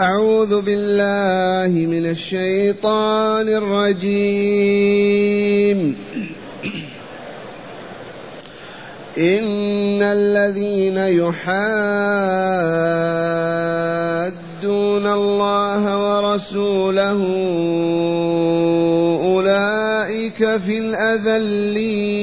أعوذ بالله من الشيطان الرجيم. إن الذين يحادون الله ورسوله أولئك في الأذلين.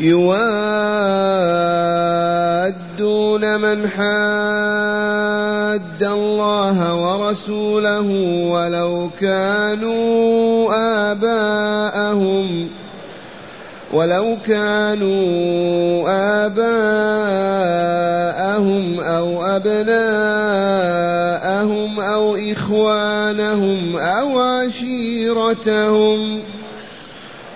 يوادون من حاد الله ورسوله ولو كانوا آباءهم ولو كانوا آباءهم أو أبناءهم أو إخوانهم أو عشيرتهم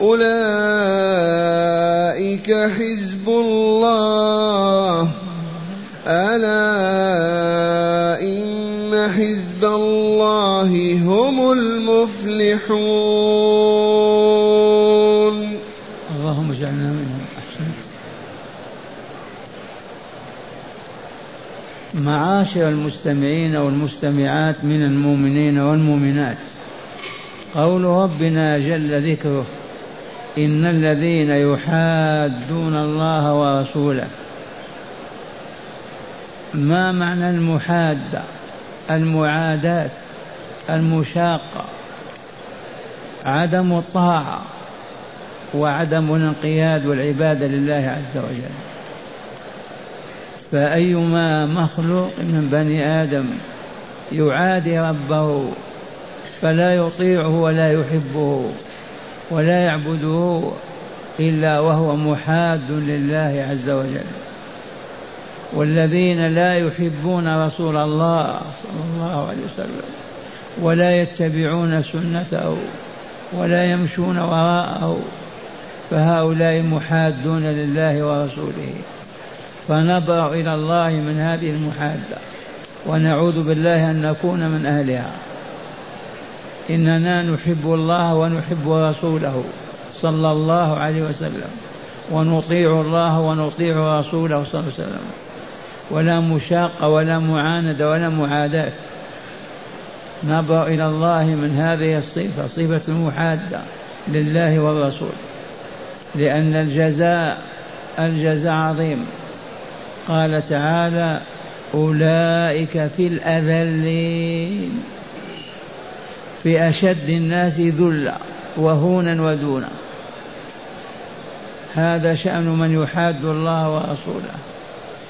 أولئك حزب الله. ألا إن حزب الله هم المفلحون. اللهم اجعلنا منهم. معاشر المستمعين والمستمعات من المؤمنين والمؤمنات. قول ربنا جل ذكره. إن الذين يحادون الله ورسوله ما معنى المحادة المعاداة المشاقة عدم الطاعة وعدم الانقياد والعبادة لله عز وجل. فأيما مخلوق من بني آدم يعادي ربه فلا يطيعه ولا يحبه. ولا يعبده إلا وهو محاد لله عز وجل. والذين لا يحبون رسول الله صلى الله عليه وسلم ولا يتبعون سنته ولا يمشون وراءه فهؤلاء محادون لله ورسوله. فنبرأ إلى الله من هذه المحادة ونعوذ بالله أن نكون من أهلها. إننا نحب الله ونحب رسوله صلى الله عليه وسلم ونطيع الله ونطيع رسوله صلى الله عليه وسلم. ولا مشاقة ولا معاندة ولا معاداة. نبرأ إلى الله من هذه الصفة صفة المحادة لله والرسول. لأن الجزاء الجزاء عظيم. قال تعالى أولئك في الأذلين. في أشد الناس ذلا وهونا ودونا. هذا شأن من يحاد الله ورسوله.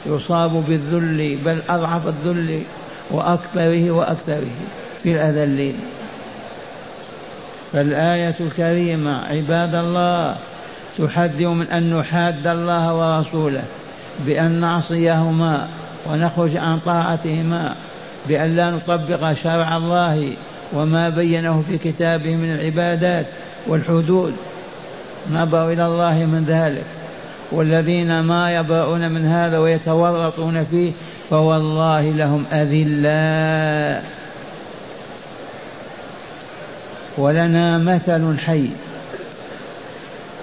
يصاب بالذل بل أضعف الذل وأكثره وأكثره في الأذلين. فالآية الكريمة عباد الله تحذر من أن نحاد الله ورسوله بأن نعصيهما ونخرج عن طاعتهما بأن لا نطبق شرع الله وما بينه في كتابه من العبادات والحدود. نبأ إلى الله من ذلك. والذين ما يبرؤون من هذا ويتورطون فيه فوالله لهم أذلاء ولنا مثل حي.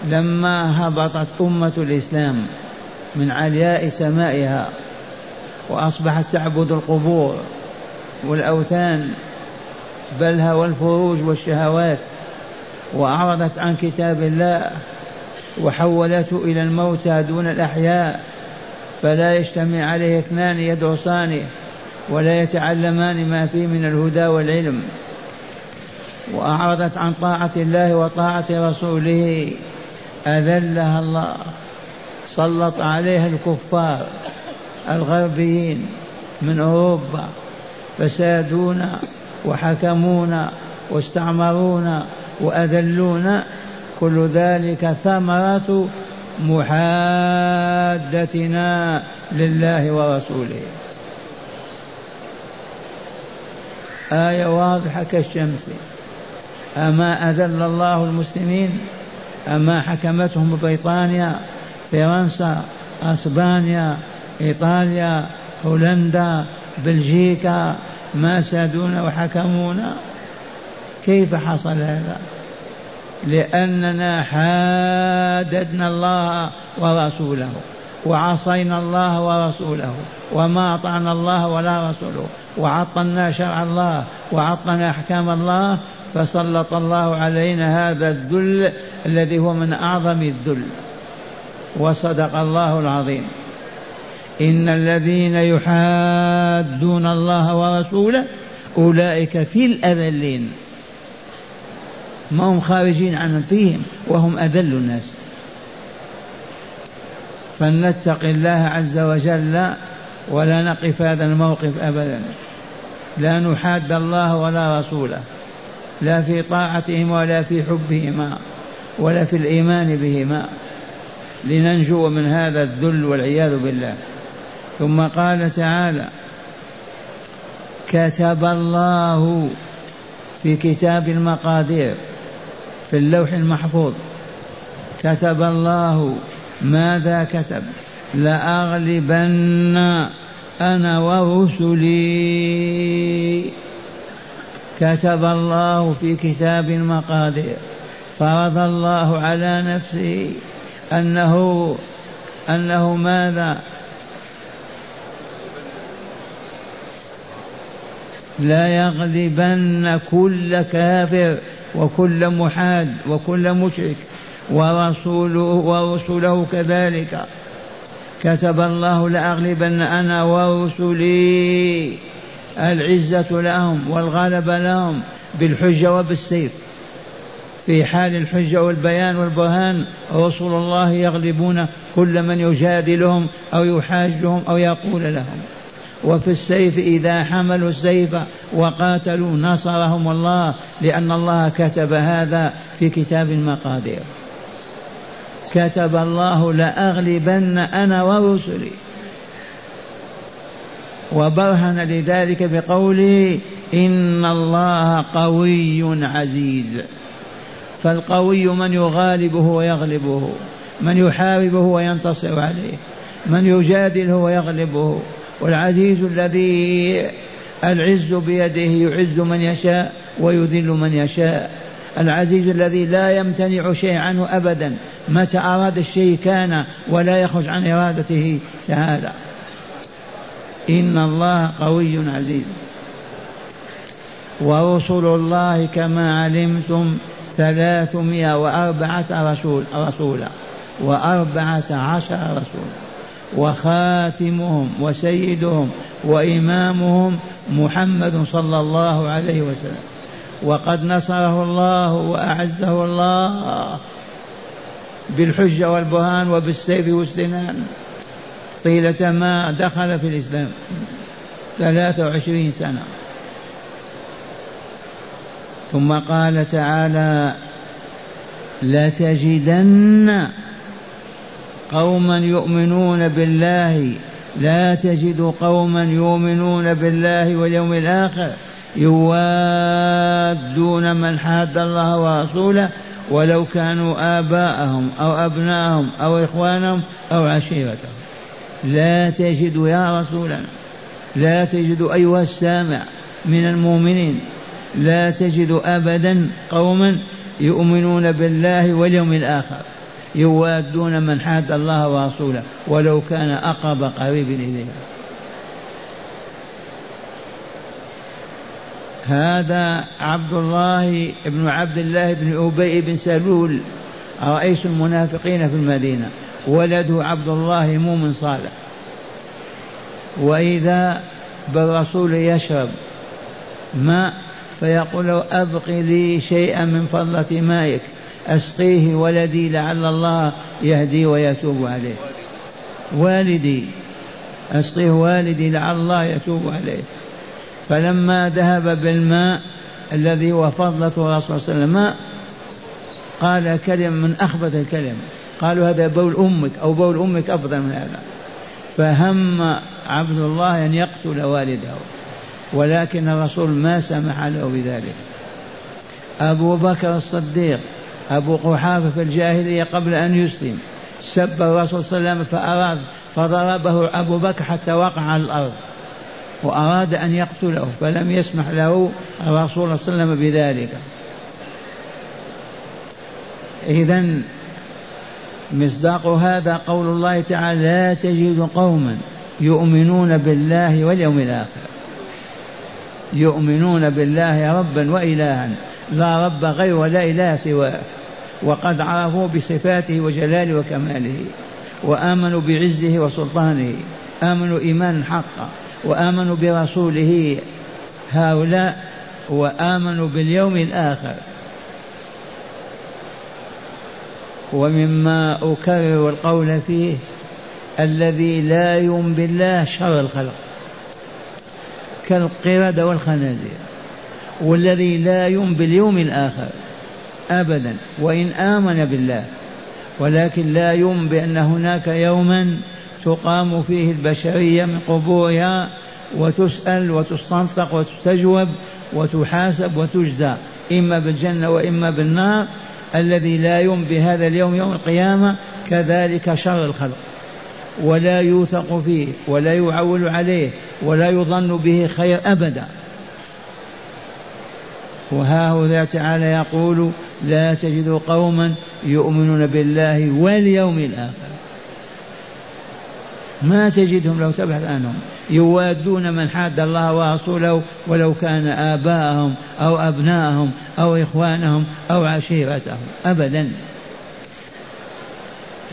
لما هبطت أمة الإسلام من علياء سمائها وأصبحت تعبد القبور والأوثان بل هوى الفروج والشهوات وأعرضت عن كتاب الله وحولته إلى الموتى دون الأحياء فلا يجتمع عليه اثنان يدرسانه ولا يتعلمان ما فيه من الهدى والعلم. وأعرضت عن طاعة الله وطاعة رسوله أذلها الله سلط عليها الكفار الغربيين من أوروبا فسادونا. وحكمونا واستعمرونا وأذلونا كل ذلك ثمرة محادتنا لله ورسوله. آية واضحة كالشمس. أما أذل الله المسلمين أما حكمتهم بريطانيا فرنسا أسبانيا إيطاليا هولندا بلجيكا ما سادونا وحكمونا. كيف حصل هذا؟ لأننا حاددنا الله ورسوله وعصينا الله ورسوله وما أطعنا الله ولا رسوله وعطلنا شرع الله وعطلنا أحكام الله فسلط الله علينا هذا الذل الذي هو من أعظم الذل وصدق الله العظيم. إن الذين يحادون الله ورسوله أولئك في الأذلين. ما هم خارجين عنهم فيهم وهم أذل الناس. فلنتق الله عز وجل ولا نقف هذا الموقف أبدا. لا نحاد الله ولا رسوله. لا في طاعتهم ولا في حبهما ولا في الإيمان بهما. لننجو من هذا الذل والعياذ بالله. ثم قال تعالى كتب الله في كتاب المقادير في اللوح المحفوظ. كتب الله ماذا كتب؟ لأغلبن أنا ورسلي. كتب الله في كتاب المقادير. فرض الله على نفسه أنه أنه ماذا؟ لا يغلبن كل كافر وكل محاد وكل مشرك ورسوله ورسله كذلك. كتب الله لأغلبن أنا ورسلي العزة لهم والغلبة لهم بالحجة وبالسيف. في حال الحجة والبيان والبرهان رسول الله يغلبون كل من يجادلهم أو يحاجهم أو يقول لهم. وفي السيف إذا حملوا السيف وقاتلوا نصرهم الله لأن الله كتب هذا في كتاب المقادير. كتب الله لأغلبن أنا ورسلي. وبرهن لذلك بقوله إن الله قوي عزيز. فالقوي من يغالبه ويغلبه من يحاربه وينتصر عليه من يجادله ويغلبه. والعزيز الذي العز بيده يعز من يشاء ويذل من يشاء. العزيز الذي لا يمتنع شيء عنه ابدا. متى أراد الشيء كان ولا يخرج عن إرادته تعالى. إن الله قوي عزيز. ورسل الله كما علمتم ثلاثمائة وأربعة رسول رسولا. وأربعة عشر رسولا. وخاتمهم وسيدهم وإمامهم محمد صلى الله عليه وسلم. وقد نصره الله وأعزه الله بالحجة والبرهان وبالسيف والسنان. طيلة ما دخل في الإسلام ثلاثة وعشرين سنة. ثم قال تعالى لتجدن قوما يؤمنون بالله لا تجد قوما يؤمنون بالله واليوم الآخر يوادون من حاد الله ورسوله ولو كانوا آباءهم أو أبناءهم أو إخوانهم أو عشيرتهم. لا تجد يا رسولنا لا تجد أيها السامع من المؤمنين لا تجد أبدا قوما يؤمنون بالله واليوم الآخر. يوادون من حاد الله ورسوله ولو كان أقرب قريب إليهم هذا عبد الله بن عبد الله بن أبي بن سلول. رئيس المنافقين في المدينة؟ ولده عبد الله مؤمن صالح. وإذا بالرسول يشرب ماء فيقول له أبقي لي شيئا من فضلة مائك. أسقيه ولدي لعل الله يهدي ويتوب عليه. والدي أسقيه والدي لعل الله يتوب عليه. فلما ذهب بالماء الذي هو فضلة الرسول صلى الله عليه وسلم قال كلمة من أخبث الكلم. قالوا هذا بول أمك أو بول أمك أفضل من هذا. فهم عبد الله أن يقتل والده ولكن الرسول ما سمح له بذلك. أبو بكر الصديق أبو قحافة في الجاهلية قبل أن يسلم. سب الرسول صلى الله عليه وسلم فأراد فضربه أبو بكر حتى وقع على الأرض. وأراد أن يقتله فلم يسمح له الرسول صلى الله عليه وسلم بذلك. إذا مصداق هذا قول الله تعالى لا تجد قوما يؤمنون بالله واليوم الآخر. يؤمنون بالله ربا وإلها لا رب غير ولا إله سواه. وقد عرفوا بصفاته وجلاله وكماله وآمنوا بعزه وسلطانه آمنوا إيمانا حقا وآمنوا برسوله هؤلاء وآمنوا باليوم الآخر. ومما أكرر القول فيه الذي لا يؤمن بالله شر الخلق كالقردة والخنازير والذي لا يؤمن باليوم الآخر. أبدا وإن آمن بالله. ولكن لا يؤمن بأن هناك يوما تقام فيه البشرية من قبورها وتسأل وتستنطق وتستجوب وتحاسب وتجزى إما بالجنة وإما بالنار. الذي لا يؤمن بهذا اليوم يوم القيامة كذلك شر الخلق. ولا يوثق فيه ولا يعول عليه ولا يظن به خير أبدا. وها هو تعالى يقول لا تجد قوما يؤمنون بالله واليوم الآخر. ما تجدهم لو تبحث عنهم. يوادون من حاد الله ورسوله ولو كان آباءهم أو أبناءهم أو إخوانهم أو عشيرتهم. أبدا.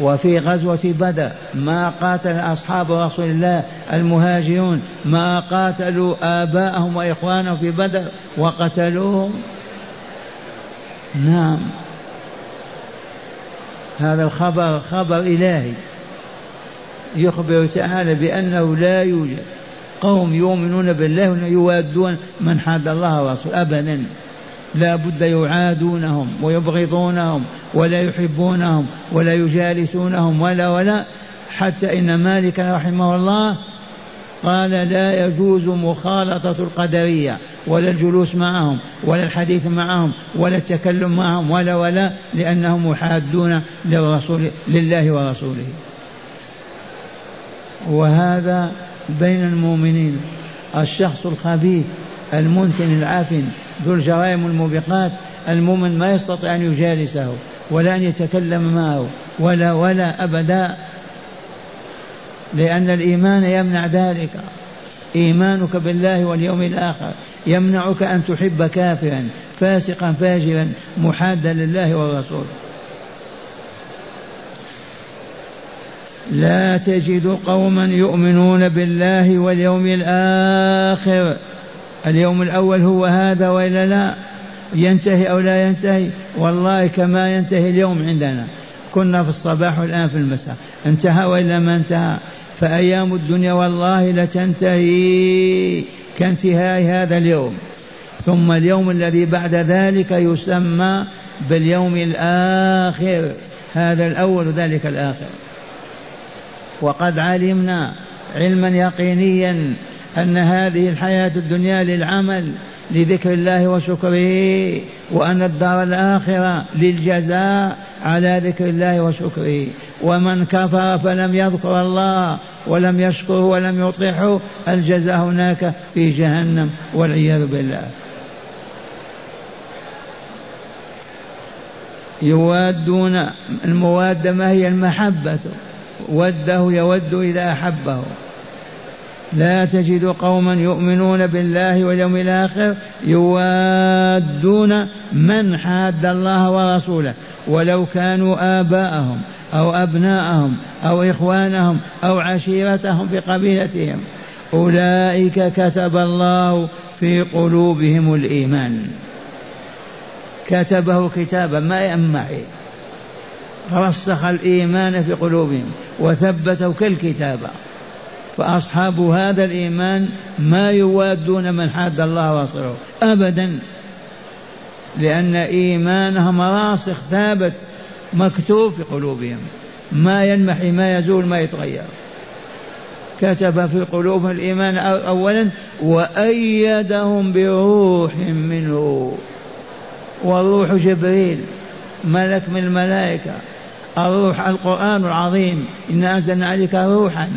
وفي غزوة بدر ما قاتل أصحاب رسول الله المهاجرون ما قاتلوا آباءهم وإخوانهم في بدر وقتلوهم. نعم. هذا الخبر خبر إلهي. يخبر تعالى بأنه لا يوجد قوم يؤمنون بالله ويوادون من حاد الله ورسوله أبدا. لا بد يعادونهم ويبغضونهم ولا يحبونهم ولا يجالسونهم ولا ولا. حتى إن مالك رحمه الله قال لا يجوز مخالطة القدرية. ولا الجلوس معهم ولا الحديث معهم ولا التكلم معهم ولا ولا لأنهم محادون للرسول لله ورسوله. وهذا بين المؤمنين الشخص الخبيث المنتن العافن ذو الجرائم الموبقات المؤمن ما يستطيع أن يجالسه ولا أن يتكلم معه ولا ولا أبدا. لأن الإيمان يمنع ذلك. إيمانك بالله واليوم الآخر يمنعك أن تحب كافرا فاسقا فاجرا محادا لله والرسول لا تجد قوما يؤمنون بالله واليوم الآخر. اليوم الأول هو هذا وإلا لا؟ ينتهي أو لا ينتهي؟ والله كما ينتهي اليوم عندنا. كنا في الصباح والآن في المساء. انتهى وإلا ما انتهى؟ فأيام الدنيا والله لتنتهي كانتهاء هذا اليوم. ثم اليوم الذي بعد ذلك يسمى باليوم الآخر. هذا الأول ذلك الآخر. وقد علمنا علما يقينيا أن هذه الحياة الدنيا للعمل لذكر الله وشكره وأن الدار الآخرة للجزاء على ذكر الله وشكره. ومن كفر فلم يذكر الله ولم يشكره ولم يطيعه الجزاء هناك في جهنم والعياذ بالله. يوادون الموادة ما هي؟ المحبة. وده يود إذا أحبه. لا تجد قوما يؤمنون بالله واليوم الآخر يوادون من حاد الله ورسوله ولو كانوا آباءهم. أو أبناءهم أو إخوانهم أو عشيرتهم في قبيلتهم. أولئك كتب الله في قلوبهم الإيمان. كتبه كتابا ما يأمعي رسخ الإيمان في قلوبهم وثبته كالكتابة. فأصحاب هذا الإيمان ما يوادون من حاد الله ورسوله أبدا لأن إيمانهم راسخ ثابت مكتوب في قلوبهم. ما ينمحي ما يزول ما يتغير. كتب في قلوبهم الإيمان أولا وأيدهم بروح منه. والروح جبريل ملك من الملائكة. الروح القرآن العظيم إنا أنزلنا عليك روحا.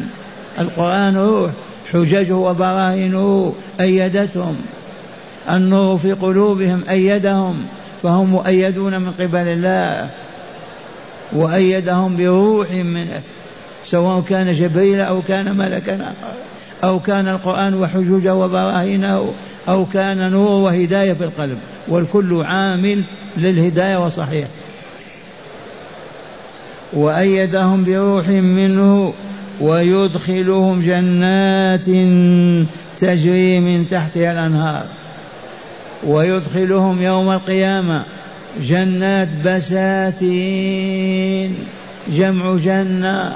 القرآن روح حججه وبراهينه أيدتهم. النور في قلوبهم أيدهم فهم مؤيدون من قبل الله. وأيدهم بروح منه سواء كان جبريل أو كان ملكا أو كان القرآن وحجوجه وبراهينه أو كان نور وهداية في القلب. والكل عامل للهداية وصحيح. وأيدهم بروح منه ويدخلهم جنات تجري من تحتها الأنهار. ويدخلهم يوم القيامة جنات بساتين. جمع جنة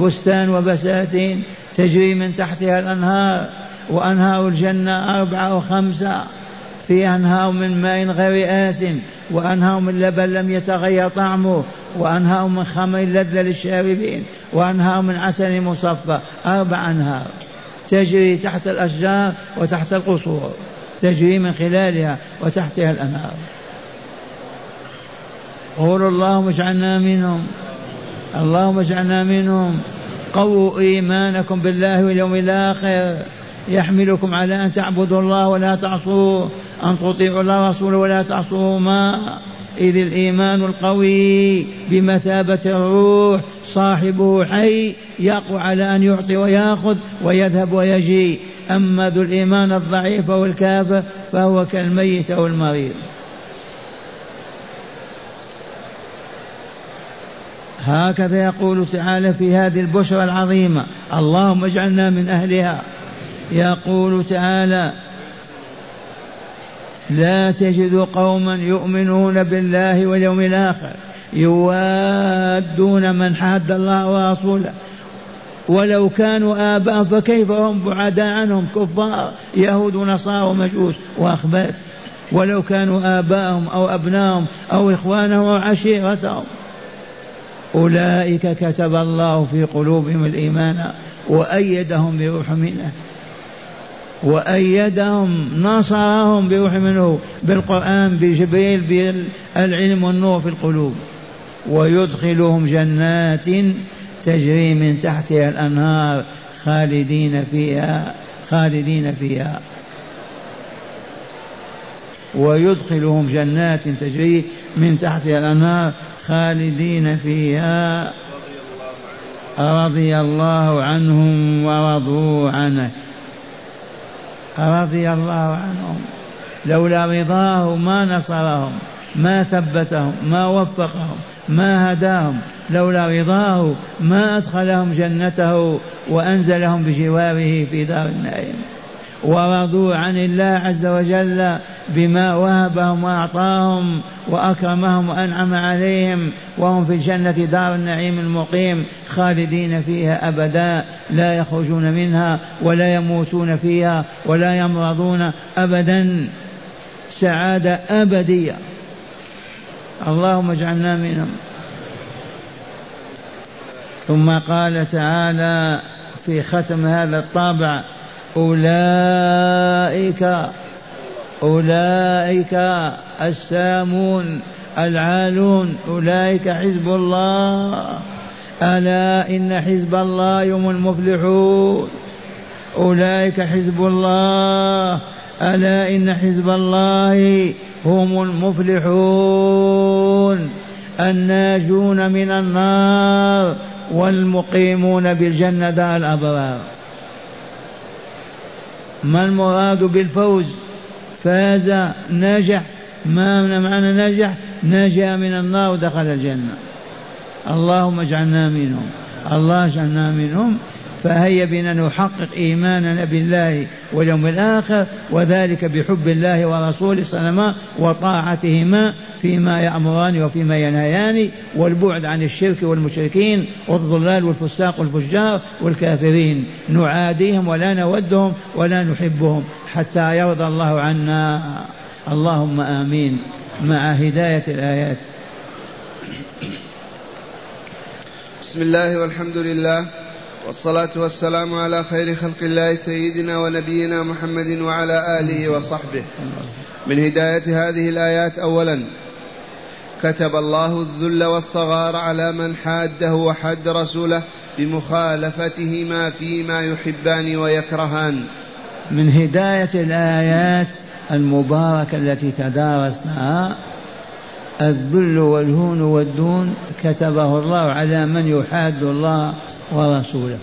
بستان وبساتين تجري من تحتها الأنهار وأنهار الجنة أربعة أو خمسة. في أنهار من ماء غير آس وأنهار من لبن لم يتغير طعمه وأنهار من خمر لذة للشاربين وأنهار من عسل مصفى. أربع أنهار. تجري تحت الأشجار وتحت القصور. تجري من خلالها وتحتها الأنهار. قولوا اللهم اجعلنا منهم. اللهم اجعلنا منهم. قووا إيمانكم بالله واليوم الآخر. يحملكم على أن تعبدوا الله ولا تعصوه أن تطيعوا الله ورسوله ولا تعصوه ما. إذ الإيمان القوي بمثابة الروح صاحبه حي يقوى على أن يعطي ويأخذ ويذهب ويجي أما ذو الإيمان الضعيف أو الكافر فهو كالميت أو المريض. هكذا يقول تعالى في هذه البشرى العظيمة اللهم اجعلنا من أهلها. يقول تعالى لا تجد قوما يؤمنون بالله واليوم الآخر يوادون من حاد الله ورسوله. ولو كانوا آباء فكيف هم بعداء عنهم؟ كفار يهود ونصارى ومجوس وأخباث ولو كانوا آباءهم أو أبنائهم أو إخوانهم أو عشيرتهم. أولئك كتب الله في قلوبهم الإيمان وأيدهم بروح منه. وأيدهم نصرهم بروح منه بالقرآن بجبريل بالعلم والنور في القلوب. ويدخلهم جنات تجري من تحتها الأنهار خالدين فيها خالدين فيها. ويدخلهم جنات تجري من تحتها الأنهار خالدين فيها رضي الله عنهم ورضوا عنه. رضي الله عنهم. لولا رضاه ما نصرهم ما ثبتهم ما وفقهم ما هداهم. لولا رضاه ما أدخلهم جنته وأنزلهم بجواره في دار النعيم. ورضوا عن الله عز وجل بما وهبهم وأعطاهم وأكرمهم وأنعم عليهم وهم في الجنة دار النعيم المقيم خالدين فيها أبدا لا يخرجون منها ولا يموتون فيها ولا يمرضون أبدا. سعادة أبدية. اللهم اجعلنا منهم. ثم قال تعالى في ختم هذا الطابع أولئك أولئك السامون العالون أولئك حزب الله. ألا إن حزب الله هم المفلحون. أولئك حزب الله. ألا إن حزب الله هم المفلحون. الناجون من النار والمقيمون بالجنة الأبرار. ما المراد بالفوز؟ فاز نجح. ما معنى نجح؟ نجا من النار ودخل الجنة. اللهم اجعلنا منهم. الله اجعلنا منهم. فهيا بنا نحقق إيماننا بالله واليوم الآخر وذلك بحب الله ورسوله صلى الله عليه وسلم وطاعتهما فيما يأمران وفيما ينهيان والبعد عن الشرك والمشركين والضلال والفساق والفجار والكافرين. نعاديهم ولا نودهم ولا نحبهم حتى يرضى الله عنا. اللهم آمين. مع هداية الآيات. بسم الله والحمد لله. والصلاة والسلام على خير خلق الله سيدنا ونبينا محمد وعلى آله وصحبه. من هداية هذه الآيات أولا كتب الله الذل والصغار على من حاده وحد رسوله بمخالفتهما فيما يحبان ويكرهان. من هداية الآيات المباركة التي تدارسناها الذل والهون والدون كتبه الله على من يحاد الله ورسوله.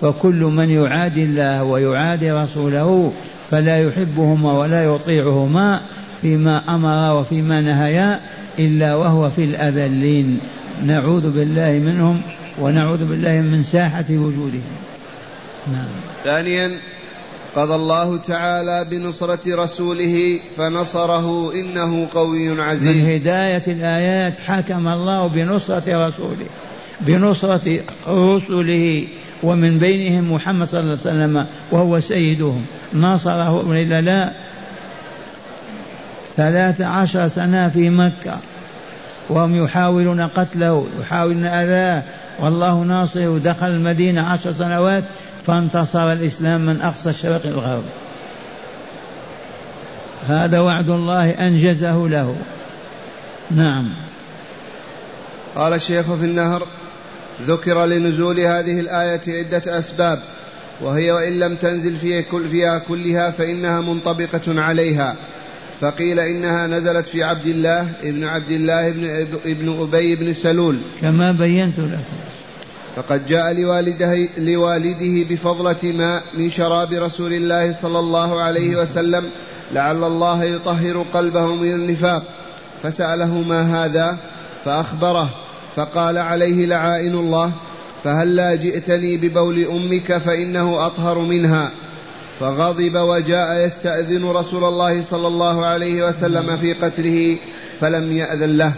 فكل من يعادي الله ويعادي رسوله فلا يحبهما ولا يطيعهما فيما أمر وفيما نهيا إلا وهو في الأذلين. نعوذ بالله منهم ونعوذ بالله من ساحة وجودهم. نعم. ثانيا قضى الله تعالى بنصرة رسوله فنصره إنه قوي عزيز. من هداية الآيات حكم الله بنصرة رسوله. بنصرة رسله ومن بينهم محمد صلى الله عليه وسلم وهو سيدهم. نصره وإلا لا ثلاث عشر سنة في مكة. وهم يحاولون قتله يحاولون أذاه. والله ناصره دخل المدينة عشر سنوات فانتصر الإسلام من أقصى الشرق الغرب. هذا وعد الله أنجزه له. نعم. قال الشيخ في النهر ذكر لنزول هذه الآية عدة أسباب وهي وإن لم تنزل فيها, كل فيها كلها فإنها منطبقة عليها. فقيل إنها نزلت في عبد الله ابن عبد الله ابن, ابن أبي بن سلول. كما بينت لكم فقد جاء لوالده, لوالده بفضلة ماء من شراب رسول الله صلى الله عليه وسلم لعل الله يطهر قلبه من النفاق. فسأله ما هذا فأخبره. فقال عليه لعائن الله فهلا جئتني ببول أمك فإنه أطهر منها؟ فغضب وجاء يستأذن رسول الله صلى الله عليه وسلم في قتله فلم يأذن له.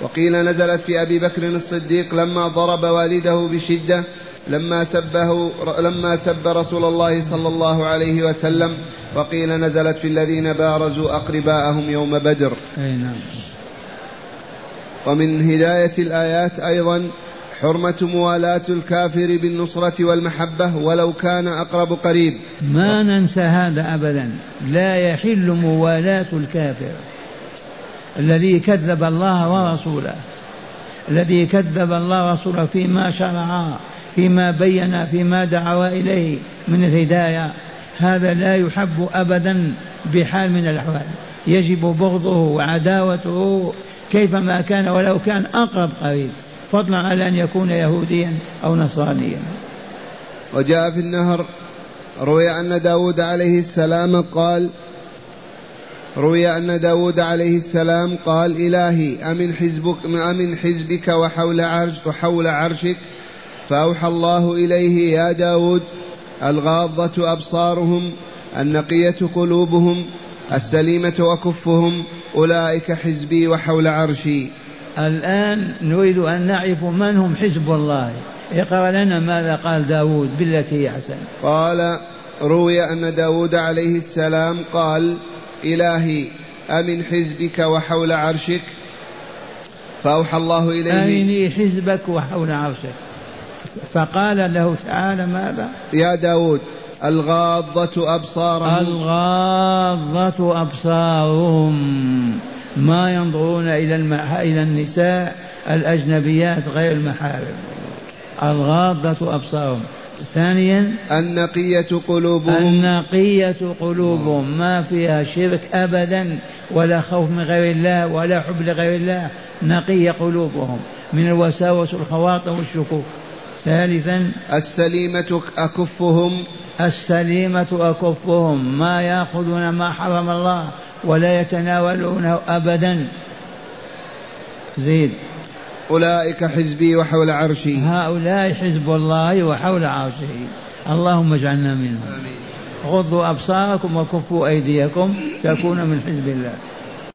وقيل نزلت في أبي بكر الصديق لما ضرب والده بشدة لما سبه لما سب رسول الله صلى الله عليه وسلم وقيل نزلت في الذين بارزوا أقرباءهم يوم بدر. أي نعم. ومن هداية الآيات أيضا حرمة موالاة الكافر بالنصرة والمحبة ولو كان أقرب قريب. ما ننسى هذا أبدا. لا يحل موالاة الكافر. الذي كذب الله ورسوله. الذي كذب الله ورسوله فيما شرع فيما بين فيما دعا إليه من الهداية. هذا لا يحب أبدا بحال من الأحوال. يجب بغضه وعداوته كيفما كان ولو كان أقرب قريب. فضلا على أن يكون يهوديا أو نصرانيا. وجاء في النهر روي أن داود عليه السلام قال روي أن داود عليه السلام قال إلهي أمن حزبك أمن حزبك وحول عرش وحول عرشك. فأوحى الله إليه يا داود الغاضة أبصارهم النقية قلوبهم السليمة وكفهم أولئك حزبي وحول عرشي. الآن نريد أن نعرف من هم حزب الله. اقرأ لنا ماذا قال داود بالتي هي أحسن قال روي أن داود عليه السلام قال إلهي أمن حزبك وحول عرشك؟ فأوحى الله إليه. أرني حزبك وحول عرشك. فقال له تعالى ماذا؟ يا داود الغاضة أبصارهم. الغاضة أبصارهم. ما ينظرون إلى المح... إلى النساء الأجنبيات غير المحارم. الغاضة أبصارهم. ثانيا النقية قلوبهم. النقية قلوبهم. ما فيها شرك أبدا ولا خوف من غير الله ولا حب لغير الله. نقية قلوبهم. من الوساوس والخواطر والشكوك. ثالثا السليمة أكفهم. السليمة أكفهم. ما يأخذون ما حرم الله ولا يتناولونه أبدا. زيد. أولئك حزبي وحول عرشي. هؤلاء حزب الله وحول عرشه. اللهم اجعلنا منهم. آمين. غضوا أبصاركم وكفوا أيديكم. تكونوا من حزب الله.